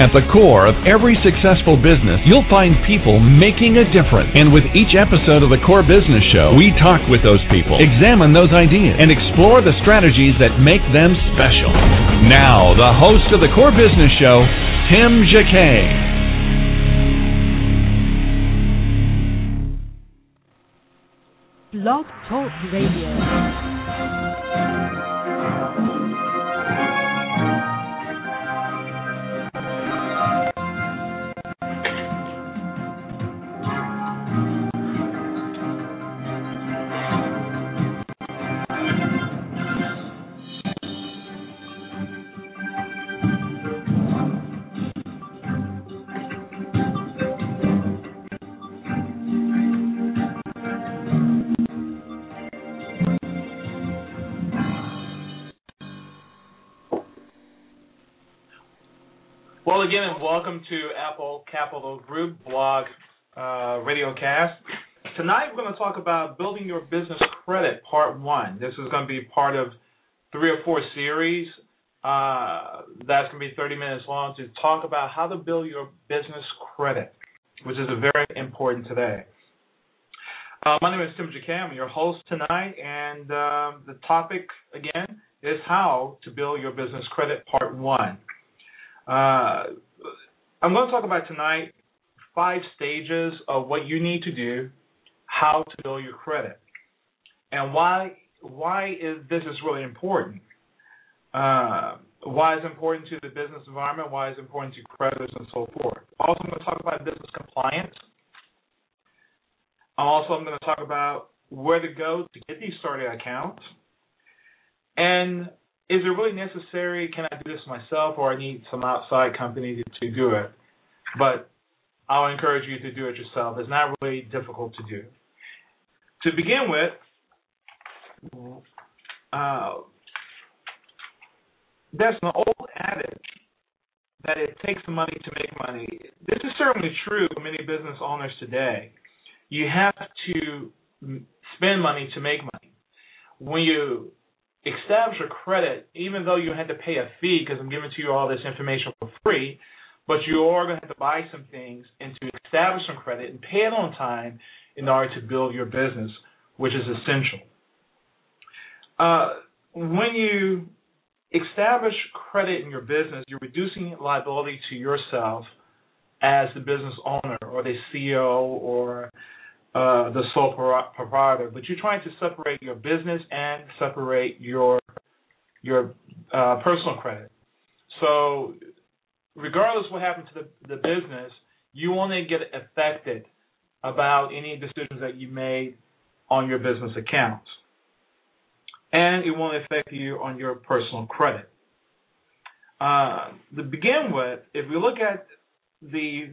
At the core of every successful business, you'll find people making a difference. And with each episode of the Core Business Show, we talk with those people, examine those ideas, and explore the strategies that make them special. Now, the host of the Core Business Show, Tim Jacquet. Blog Talk Radio. Again, and welcome to Apple Capital Group blog uh, radio cast. Tonight, we're going to talk about building your business credit, part one. This is going to be part of three or four series. Uh, that's going to be 30 minutes long to talk about how to build your business credit, which is very important today. Uh, my name is Tim Jacquet. I'm your host tonight, and uh, the topic again is how to build your business credit, part one. Uh, I'm going to talk about tonight five stages of what you need to do, how to build your credit, and why why is this is really important. Uh, why is important to the business environment? Why is important to creditors and so forth. Also, I'm going to talk about business compliance. Also, I'm going to talk about where to go to get these started accounts, and is it really necessary? Can I do this myself, or I need some outside company to, to do it? But I'll encourage you to do it yourself. It's not really difficult to do. To begin with, uh, there's an old adage that it takes money to make money. This is certainly true for many business owners today. You have to spend money to make money. When you establish a credit, even though you had to pay a fee because I'm giving to you all this information for free, but you are going to have to buy some things and to establish some credit and pay it on time in order to build your business, which is essential. Uh, when you establish credit in your business, you're reducing liability to yourself as the business owner or the CEO or uh, the sole proprietor, but you're trying to separate your business and separate your your uh, personal credit. So, regardless what happens to the, the business, you only get affected about any decisions that you made on your business accounts, and it won't affect you on your personal credit. Uh, to begin with, if we look at the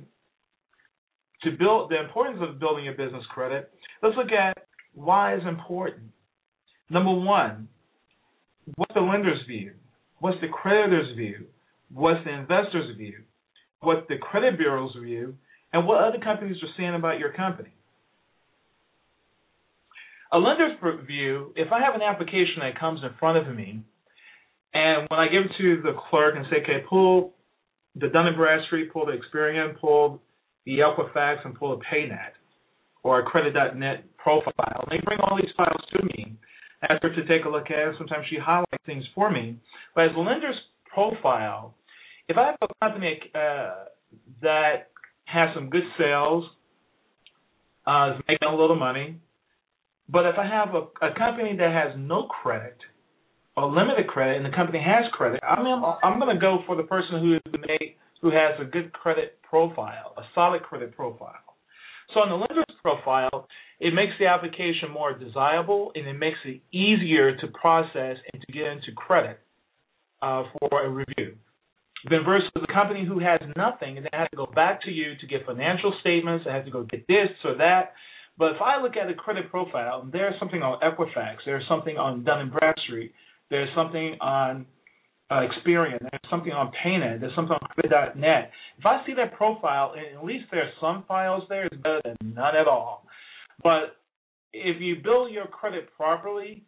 to build the importance of building your business credit, let's look at why it's important. Number one, what's the lender's view? What's the creditor's view? What's the investor's view? What's the credit bureau's view? And what other companies are saying about your company? A lender's view, if I have an application that comes in front of me, and when I give it to the clerk and say, okay, pull the Dun & Bradstreet, pull the Experian, pull the Equifax and pull a PayNet or a Credit.net profile. They bring all these files to me, ask her to take a look at it. Sometimes she highlights things for me. But as a lender's profile, if I have a company uh, that has some good sales, uh, is making a little money, but if I have a, a company that has no credit or limited credit, and the company has credit, I'm I'm going to go for the person who has made who has a good credit profile, a solid credit profile. So on the lender's profile, it makes the application more desirable and it makes it easier to process and to get into credit uh, for a review. Then versus a company who has nothing and they have to go back to you to get financial statements, they have to go get this or that. But if I look at a credit profile, there's something on Equifax, there's something on Dun and Bradstreet, there's something on uh, Experian, there's something on PayNet, there's something on Credit.net. If I see that profile, at least there's some files there, it's better than none at all. But if you build your credit properly,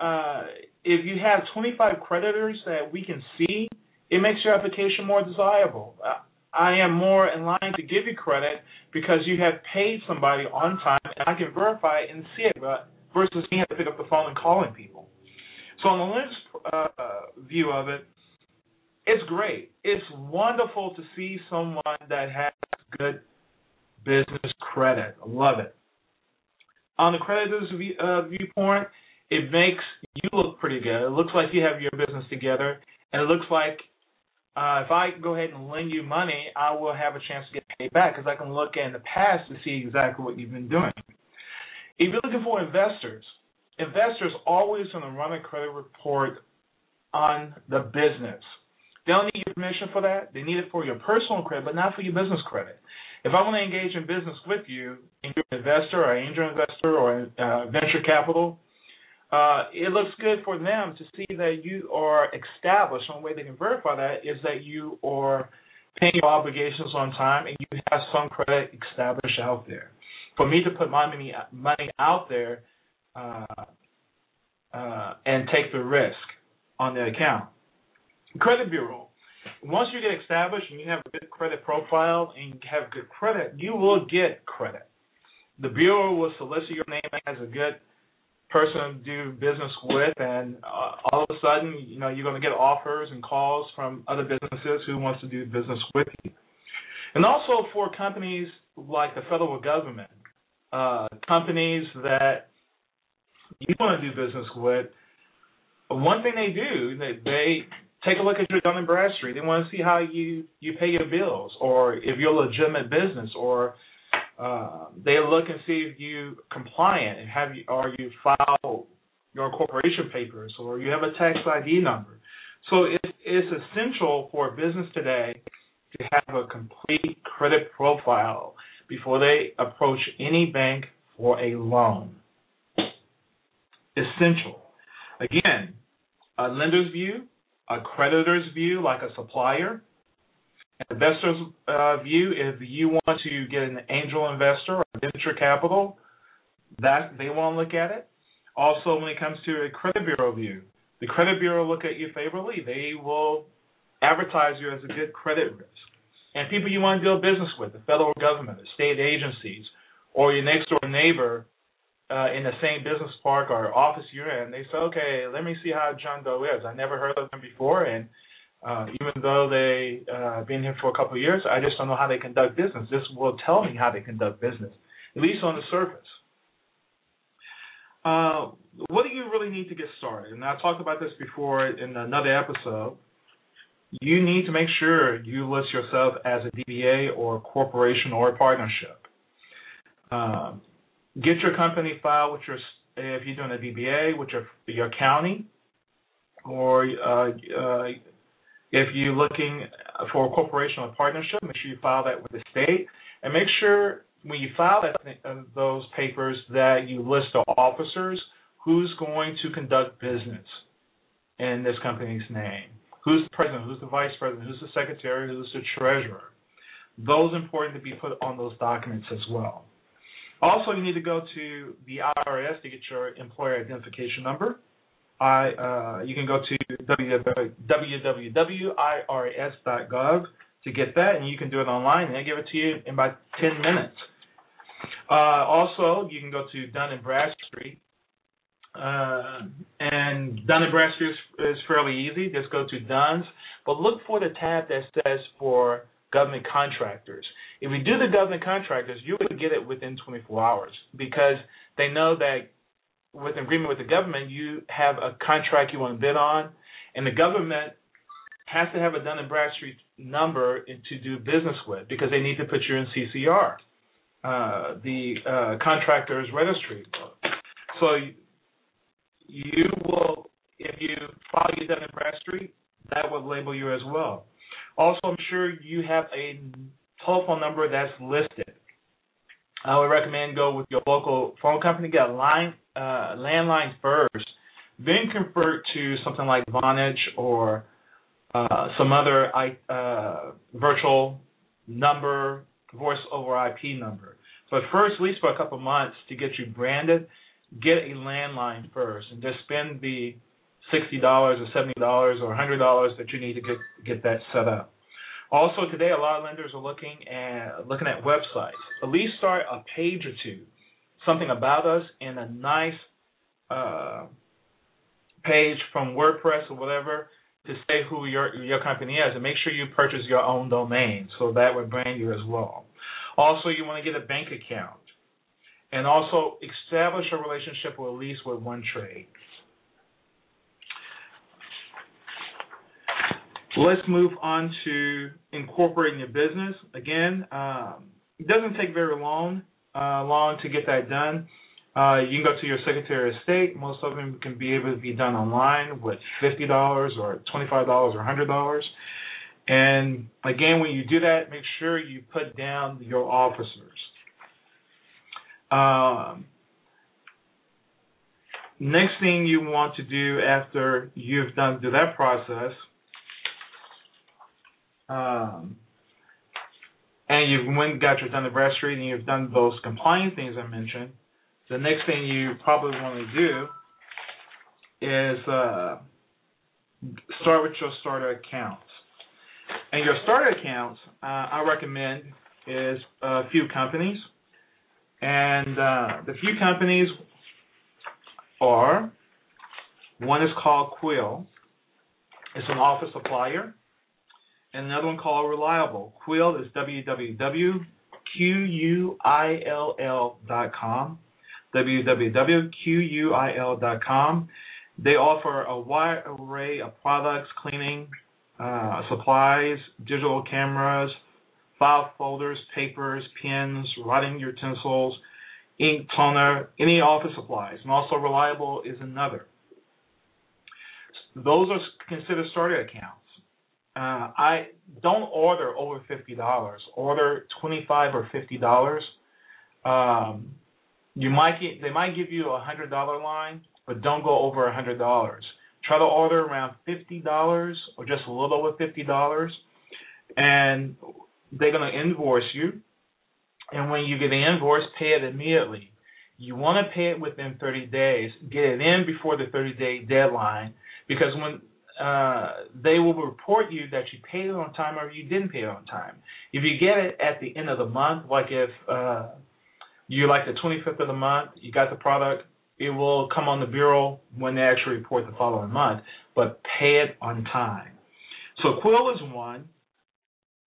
uh, if you have 25 creditors that we can see, it makes your application more desirable. Uh, I am more in line to give you credit because you have paid somebody on time, and I can verify it and see it, versus me having to pick up the phone and calling people. So on the lender's uh, view of it, it's great. It's wonderful to see someone that has good business credit. I love it. On the creditor's view, uh, viewpoint, it makes you look pretty good. It looks like you have your business together, and it looks like uh, if I go ahead and lend you money, I will have a chance to get paid back because I can look in the past to see exactly what you've been doing. If you're looking for investors, investors always going to run a credit report on the business. They don't need your permission for that. They need it for your personal credit, but not for your business credit. If I want to engage in business with you, and you're an investor or angel investor or uh, venture capital, uh, it looks good for them to see that you are established. One way they can verify that is that you are paying your obligations on time and you have some credit established out there. For me to put my money money out there uh, uh, and take the risk on the account. Credit bureau. Once you get established and you have a good credit profile and you have good credit, you will get credit. The bureau will solicit your name as a good person to do business with, and uh, all of a sudden, you know, you're going to get offers and calls from other businesses who wants to do business with you. And also for companies like the federal government, uh, companies that you want to do business with, one thing they do, they, they take a look at your Dun and Bradstreet. They want to see how you you pay your bills, or if you're a legitimate business, or uh, they look and see if you compliant and have you or you file your corporation papers or you have a tax ID number. So it's it's essential for a business today to have a complete credit profile before they approach any bank for a loan. Essential. Again, a lender's view, a creditor's view, like a supplier, investor's uh, view, if you want to get an angel investor or venture capital, that they want to look at it. Also, when it comes to a credit bureau view, the credit bureau look at you favorably. They will advertise you as a good credit risk. And people you want to do business with, the federal government, the state agencies, or your next door neighbor uh, in the same business park or office you're in, they say, okay, let me see how John Doe is. I never heard of them before, and uh, even though they uh, been here for a couple of years, I just don't know how they conduct business. This will tell me how they conduct business, at least on the surface. Uh, what do you really need to get started? And I talked about this before in another episode. You need to make sure you list yourself as a DBA or a corporation or a partnership. Um, get your company filed with your, if you're doing a DBA, with your your county, or uh, uh, if you're looking for a corporation or partnership, make sure you file that with the state, and make sure when you file that, uh, those papers that you list the officers who's going to conduct business in this company's name. Who's the president? Who's the vice president? Who's the secretary? Who's the treasurer? Those important to be put on those documents as well. Also, you need to go to the IRS to get your employer identification number. I uh, you can go to www.irs.gov to get that, and you can do it online, and they give it to you in about 10 minutes. Uh, also, you can go to Dun and Bradstreet, uh, and Dun and Bradstreet is, is fairly easy. Just go to Duns, but look for the tab that says for government contractors. If you do the government contractors, you will get it within 24 hours because they know that with an agreement with the government, you have a contract you want to bid on, and the government has to have a Dun and Bradstreet number to do business with because they need to put you in CCR, uh, the uh, contractor's registry. So you will, if you file your Dun and Bradstreet, that will label you as well. Also, I'm sure you have a telephone number that's listed. I would recommend go with your local phone company, get a line uh, landline first, then convert to something like Vonage or uh, some other uh, virtual number, voice over IP number. But first, at least for a couple months, to get you branded, get a landline first, and just spend the sixty dollars or seventy dollars or hundred dollars that you need to get get that set up. Also, today a lot of lenders are looking at looking at websites. At least start a page or two, something about us, in a nice uh, page from WordPress or whatever to say who your your company is, and make sure you purchase your own domain so that would brand you as well. Also, you want to get a bank account, and also establish a relationship with at least with one trade. Let's move on to incorporating your business. Again, um, it doesn't take very long uh, long to get that done. Uh, you can go to your Secretary of State. Most of them can be able to be done online with fifty dollars or twenty-five dollars or hundred dollars. And again, when you do that, make sure you put down your officers. Um, next thing you want to do after you've done do that process um, and you've went got your done the Bradstreet and you've done those compliant things I mentioned, the next thing you probably want to do is uh, start with your starter accounts. And your starter accounts, uh, I recommend, is a few companies. And uh, the few companies are one is called Quill. It's an office supplier and another one called Reliable. Quill is www.quill.com. www.quill.com. They offer a wide array of products, cleaning uh, supplies, digital cameras, file folders, papers, pens, writing utensils, ink toner, any office supplies. And also Reliable is another. Those are considered starter accounts. Uh, I don't order over fifty dollars. Order twenty five or fifty dollars. Um, you might get they might give you a hundred dollar line, but don't go over a hundred dollars. Try to order around fifty dollars or just a little over fifty dollars, and they're gonna invoice you. And when you get the invoice, pay it immediately. You want to pay it within 30 days. Get it in before the 30 day deadline because when uh, they will report you that you paid it on time or you didn't pay it on time. If you get it at the end of the month, like if uh, you like the 25th of the month, you got the product, it will come on the bureau when they actually report the following month, but pay it on time. So Quill is one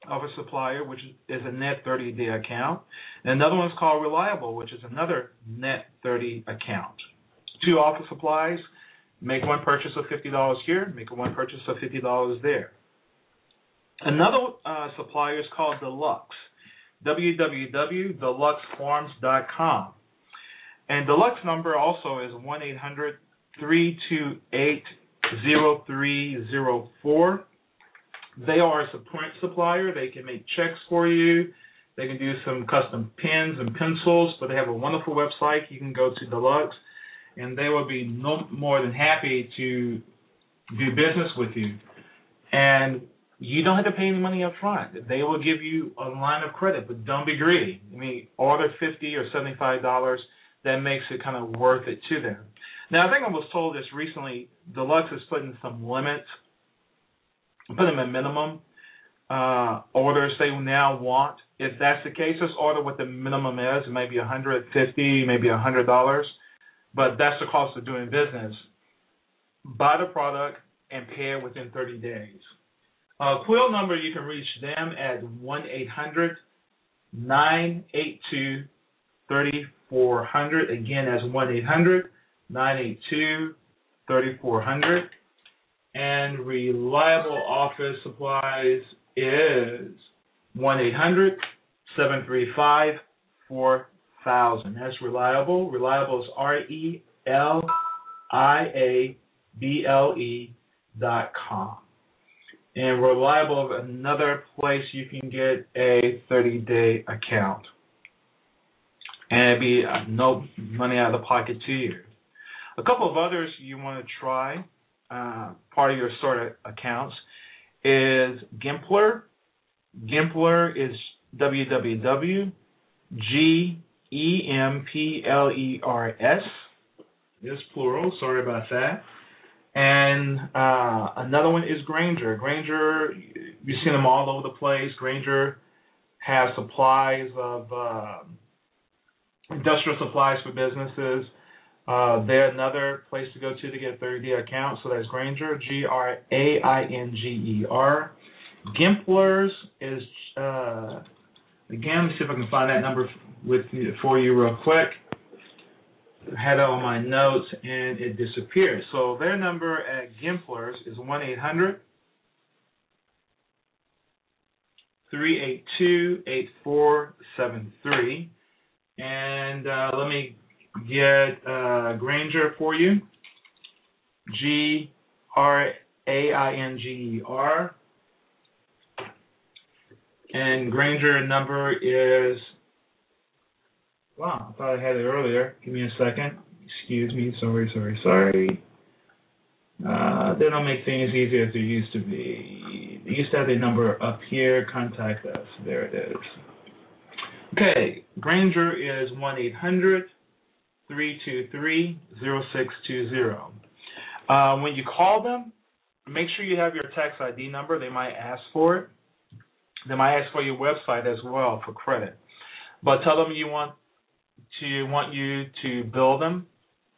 of a supplier, which is a net 30 day account. And another one is called Reliable, which is another net 30 account. Two office supplies Make one purchase of $50 here, make one purchase of $50 there. Another uh, supplier is called Deluxe, www.deluxeforms.com. And Deluxe number also is 1 800 328 0304. They are a print supplier. They can make checks for you. They can do some custom pens and pencils, but they have a wonderful website. You can go to Deluxe and they will be no more than happy to do business with you. And you don't have to pay any money up front. They will give you a line of credit, but don't be greedy. I mean, order fifty or seventy-five dollars. That makes it kind of worth it to them. Now, I think I was told this recently. Deluxe is putting some limits, putting a minimum uh, orders they now want. If that's the case, just order what the minimum is. It might be 150, maybe a $100 but that's the cost of doing business. Buy the product and pay it within 30 days. Uh, Quill number, you can reach them at 1 800 982 3400. Again, that's 1 800 982 3400. And Reliable Office Supplies is 1 800 735 thousand. That's reliable. Reliable is R E L I A B L E dot com. And reliable is another place you can get a 30 day account. And it'd be no money out of the pocket to you. A couple of others you want to try, uh, part of your sort of accounts, is Gempler. Gempler is www. G E M P L E R S. Is plural. Sorry about that. And uh, another one is Grainger. Grainger, you've seen them all over the place. Grainger has supplies of uh, industrial supplies for businesses. Uh, they're another place to go to to get 30 day account. So that's Grainger, G R A I N G E R. Gemplers is uh, again. Let me see if I can find that number with for you real quick. I had it on my notes and it disappeared. So their number at Gemplers is one eight hundred three eight two eight four seven three. And uh, let me get uh, Grainger for you. G R A I N G E R. And Grainger number is wow, I thought I had it earlier. Give me a second. Excuse me, sorry, sorry, sorry. Uh, they don't make things easy as they used to be. They used to have the number up here. Contact us. There it is. Okay, Grainger is 1 800 323 0620. Uh, when you call them, make sure you have your tax ID number. They might ask for it. They might ask for your website as well for credit. But tell them you want to want you to bill them.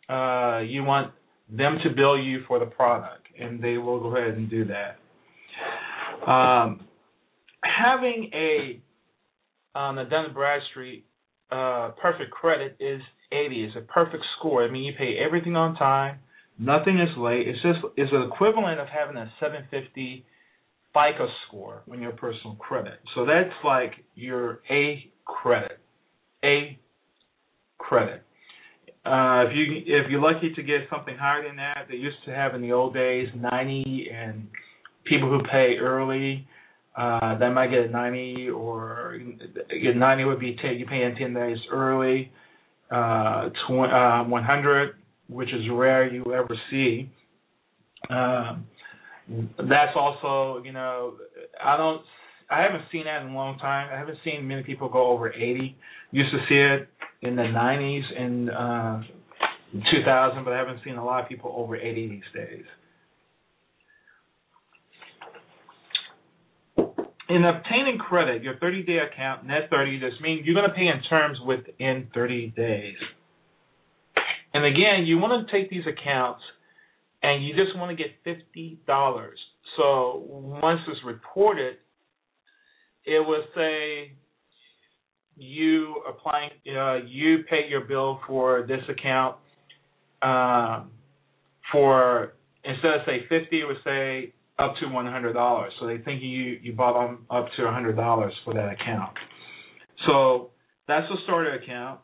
Uh, you want them to bill you for the product, and they will go ahead and do that. Um, having a on the Dun Bradstreet uh, perfect credit is 80. It's a perfect score. I mean, you pay everything on time. Nothing is late. It's just it's the equivalent of having a 750 FICO score on your personal credit. So that's like your A credit. A credit. Uh, if you if you're lucky to get something higher than that, they used to have in the old days 90, and people who pay early, uh, they might get 90 or get 90 would be take you paying 10 days early. Uh, tw- uh, 100, which is rare you ever see. Um, that's also, you know, I don't, I haven't seen that in a long time. I haven't seen many people go over 80. Used to see it in the 90s and uh, 2000, but I haven't seen a lot of people over 80 these days. In obtaining credit, your 30 day account, net 30, this means you're going to pay in terms within 30 days. And again, you want to take these accounts and you just want to get $50. So once it's reported, it will say you applying, uh, you pay your bill for this account um, for instead of say 50, it would say up to $100. So they think you you bought them up to $100 for that account. So that's a starter account.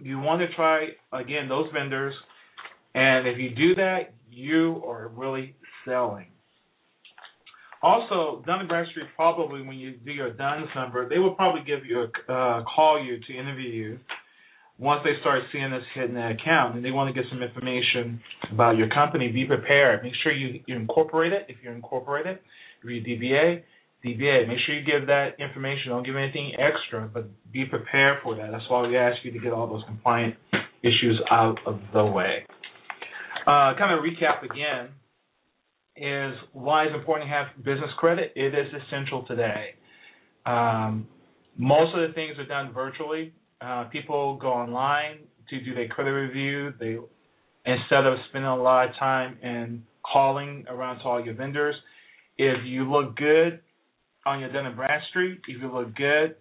You want to try again those vendors, and if you do that, you are really selling. Also, Dun & Bradstreet probably, when you do your DUNS number, they will probably give you a uh, call you to interview you once they start seeing this hitting the account and they want to get some information about your company. Be prepared. Make sure you, you incorporate it if you're incorporated. If you're DBA, DBA. Make sure you give that information. Don't give anything extra, but be prepared for that. That's why we ask you to get all those compliant issues out of the way. Uh, kind of recap again is why it's important to have business credit. It is essential today. Um, most of the things are done virtually. Uh, people go online to do their credit review. They instead of spending a lot of time and calling around to all your vendors. If you look good on your Dun & Bradstreet, if you look good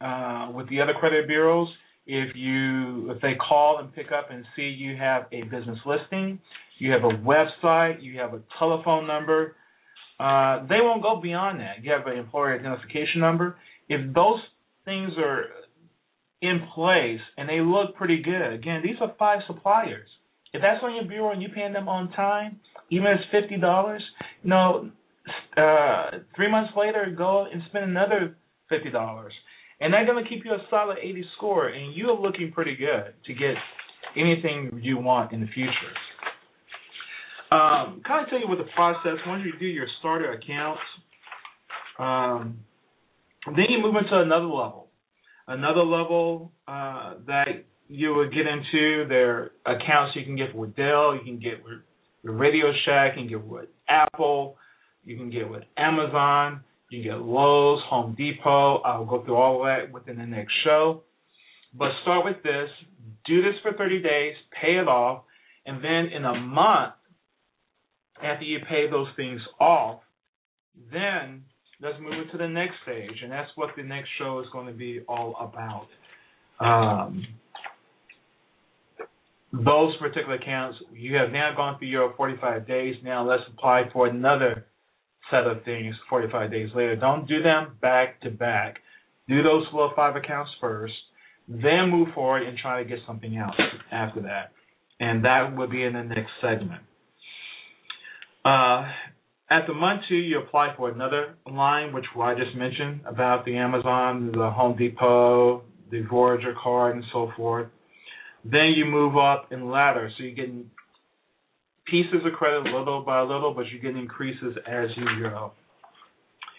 uh, with the other credit bureaus, if you if they call and pick up and see you have a business listing, you have a website, you have a telephone number, uh, they won't go beyond that. You have an employer identification number. If those things are in place and they look pretty good, again, these are five suppliers. If that's on your bureau and you're paying them on time, even if it's fifty dollars, you know, uh, three months later, go and spend another fifty dollars and they're going to keep you a solid 80 score, and you're looking pretty good to get anything you want in the future. um, kind of tell you what the process. Once you do your starter accounts, um, then you move into another level. Another level uh, that you would get into their accounts you can get with Dell, you can get with Radio Shack, you can get with Apple, you can get with Amazon, you can get Lowe's, Home Depot. I'll go through all of that within the next show. But start with this, do this for 30 days, pay it off, and then in a month, after you pay those things off, then let's move into the next stage, and that's what the next show is going to be all about. Um, those particular accounts, you have now gone through your 45 days. Now let's apply for another set of things 45 days later. Don't do them back to back. Do those or five accounts first, then move forward and try to get something else after that. And that will be in the next segment. Uh, at the month two, you apply for another line, which I just mentioned about the Amazon, the Home Depot, the Voyager card, and so forth. Then you move up in ladder, so you're getting pieces of credit little by little, but you get increases as you go.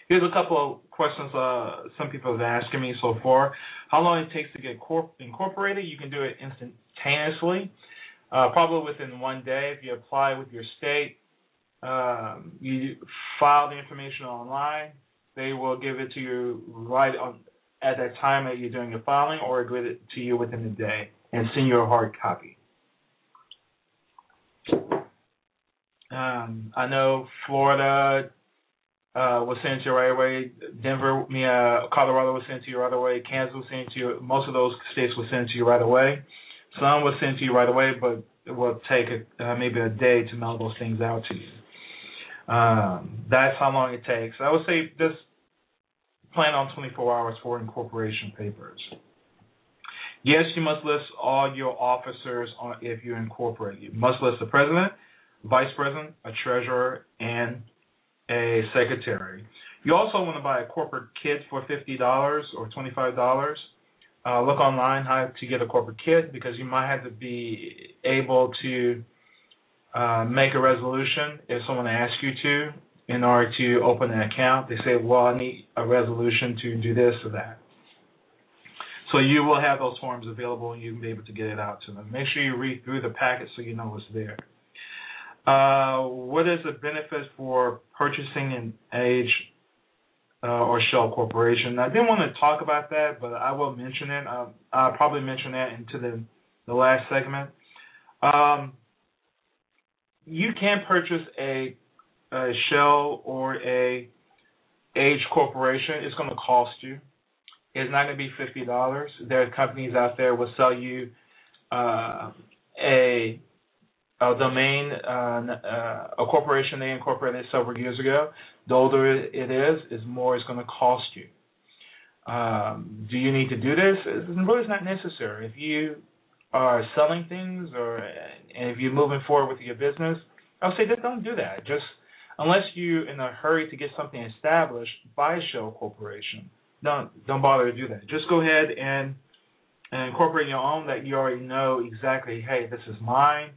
Here's a couple of questions uh, some people have asked me so far. How long it takes to get corp- incorporated? You can do it instantaneously, uh, probably within one day. If you apply with your state, um, you file the information online. They will give it to you right on at that time that you're doing your filing, or give it to you within a day and send you a hard copy. Um, I know Florida uh, was sent to you right away. Denver, uh, Colorado was sent to you right away. Kansas was sent to you. Most of those states were sent to you right away. Some were sent to you right away, but it will take a, uh, maybe a day to mail those things out to you. Um, that's how long it takes. I would say just plan on 24 hours for incorporation papers. Yes, you must list all your officers on, if you incorporate. You must list the president, vice president, a treasurer, and a secretary. You also want to buy a corporate kit for $50 or $25. Uh, look online how to get a corporate kit because you might have to be able to uh, make a resolution if someone asks you to in order to open an account. They say, well, I need a resolution to do this or that. So you will have those forms available and you can be able to get it out to them. Make sure you read through the packet so you know what's there. Uh, what is the benefit for purchasing an age uh, or shell corporation? I didn't want to talk about that, but I will mention it. Uh, I'll probably mention that into the, the last segment. Um, you can purchase a, a shell or a age corporation. It's going to cost you. It's not going to be fifty dollars. There are companies out there will sell you uh, a a domain, uh, a corporation they incorporated several years ago. The older it is, is more it's going to cost you. Um, do you need to do this? It's really not necessary. If you are selling things or and if you're moving forward with your business, I'll say just don't do that. Just unless you're in a hurry to get something established, buy a shell corporation. Don't don't bother to do that. Just go ahead and and incorporate your own that you already know exactly. Hey, this is mine.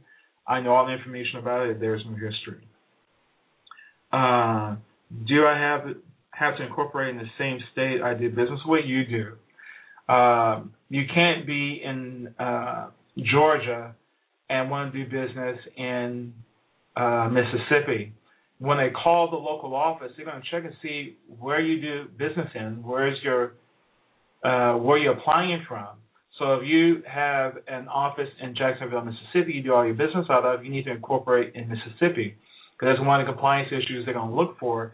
I know all the information about it. There's no history. Uh, do I have have to incorporate in the same state I did business What You do. Uh, you can't be in uh, Georgia and want to do business in uh, Mississippi. When they call the local office, they're going to check and see where you do business in, where's your uh, where you're applying from. So if you have an office in Jacksonville, Mississippi, you do all your business out of, you need to incorporate in Mississippi. Because that's one of the compliance issues they're going to look for.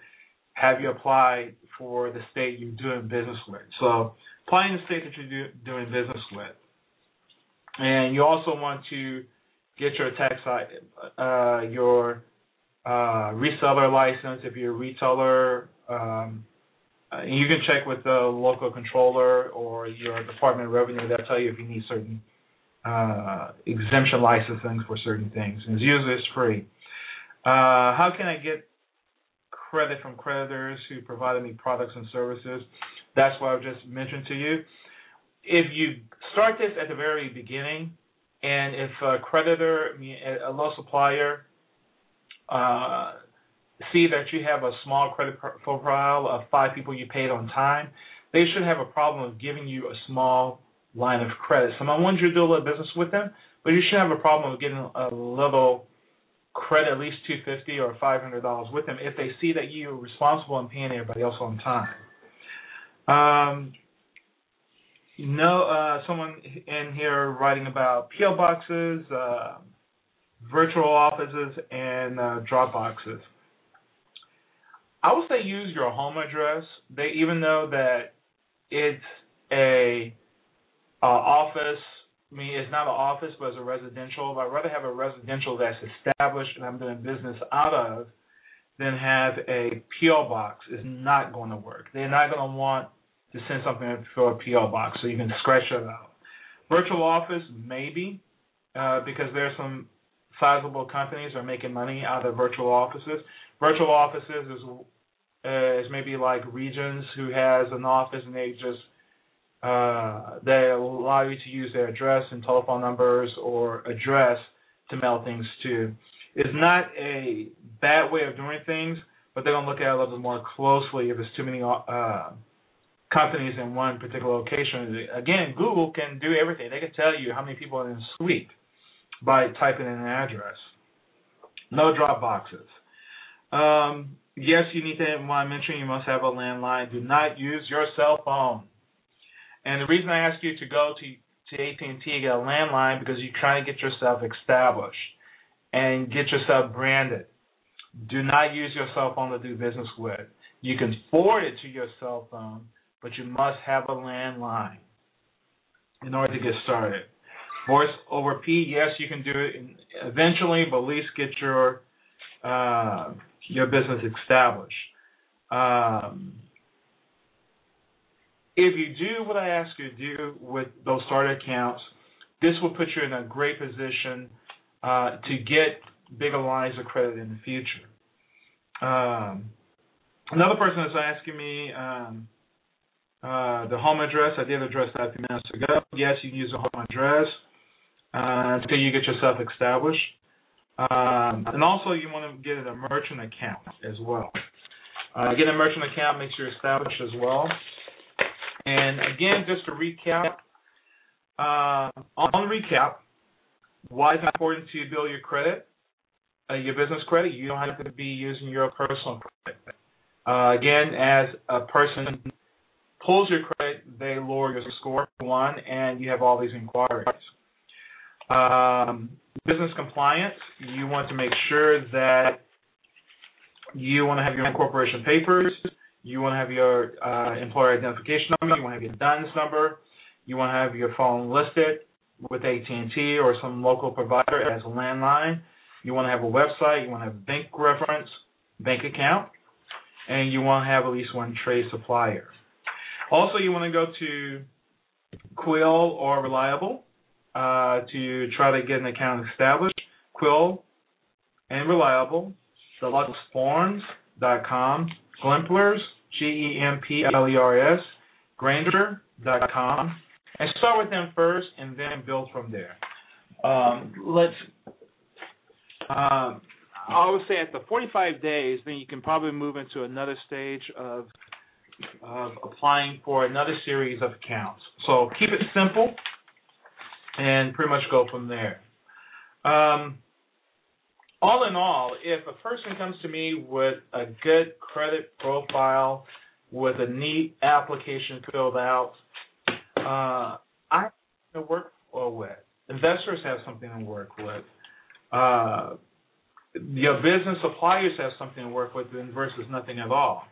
Have you applied for the state you're doing business with? So apply in the state that you're do, doing business with. And you also want to get your tax, uh, your uh, reseller license if you're a retailer. Um, you can check with the local controller or your Department of Revenue. They'll tell you if you need certain uh, exemption licensing for certain things. And usually it's free. Uh, how can I get credit from creditors who provided me products and services? That's what I've just mentioned to you. If you start this at the very beginning, and if a creditor, a low supplier, uh, see that you have a small credit profile of five people you paid on time, they should have a problem of giving you a small line of credit. Someone wants you to do a little business with them, but you should have a problem of getting a little credit, at least two fifty or five hundred dollars with them if they see that you're responsible and paying everybody else on time. Um, you know, uh, someone in here writing about PO boxes, uh, virtual offices, and uh, drop boxes. I would say use your home address. They even though that it's a uh, office. I mean, it's not an office, but it's a residential. I'd rather have a residential that's established and I'm doing business out of than have a PO box. Is not going to work. They're not going to want to send something for a PO box, so you can scratch it out. Virtual office, maybe, uh, because there's some sizable companies are making money out of virtual offices. Virtual offices is uh, is maybe like Regus who has an office and they just uh, they allow you to use their address and telephone numbers or address to mail things to. It's not a bad way of doing things, but they're gonna look at it a little bit more closely if there's too many uh, companies in one particular location. Again, Google can do everything. They can tell you how many people are in a suite by typing in an address. No drop boxes. Um, yes, you need to, when I you must have a landline. Do not use your cell phone. And the reason I ask you to go to to AT&T and get a landline because you're trying to get yourself established and get yourself branded. Do not use your cell phone to do business with. You can forward it to your cell phone, but you must have a landline in order to get started. Voice over P, yes, you can do it eventually, but at least get your uh, your business established. Um, if you do what I ask you to do with those starter accounts, this will put you in a great position uh, to get bigger lines of credit in the future. Um, another person is asking me um, uh, the home address. I did address that a few minutes ago. Yes, you can use a home address uh, until you get yourself established. Um, and also, you want to get a merchant account as well. Uh, get a merchant account makes you established as well. And again, just to recap, uh, on recap, why is it important to build your credit, uh, your business credit? You don't have to be using your personal credit. Uh, again, as a person pulls your credit, they lower your score one, and you have all these inquiries. Um, business compliance, you want to make sure that you want to have your corporation papers, you want to have your uh, employer identification number, you want to have your DUNS number, you want to have your phone listed with AT&T or some local provider as a landline. You want to have a website, you want to have bank reference, bank account, and you want to have at least one trade supplier. Also, you want to go to Quill or Reliable uh, to try to get an account established. Quill and Reliable, deluxeforms.com, Gemplers, G-E-M-P-L-E-R-S, Grainger.com, and start with them first and then build from there. Um, let's. Um, I would say at the 45 days, then you can probably move into another stage of of applying for another series of accounts. So keep it simple and pretty much go from there. Um, all in all, if a person comes to me with a good credit profile, with a neat application filled out, uh, I have to work with. Investors have something to work with. Uh, your business suppliers have something to work with versus nothing at all.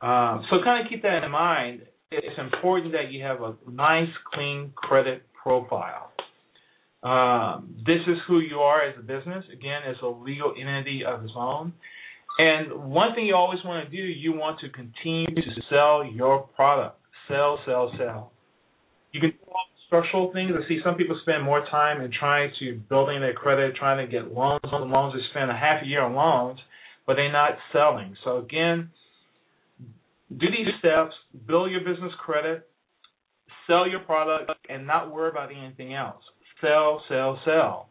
Uh, so kind of keep that in mind. It's important that you have a nice, clean credit profile. Um, this is who you are as a business. Again, as a legal entity of its own. And one thing you always want to do, you want to continue to sell your product. Sell, sell, sell. You can do all the structural things. I see some people spend more time in trying to building their credit, trying to get loans on loans. They spend a half a year on loans, but they're not selling. So again, do these steps, build your business credit, sell your product, and not worry about anything else. Sell, sell, sell.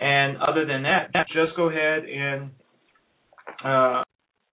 And other than that, just go ahead and uh,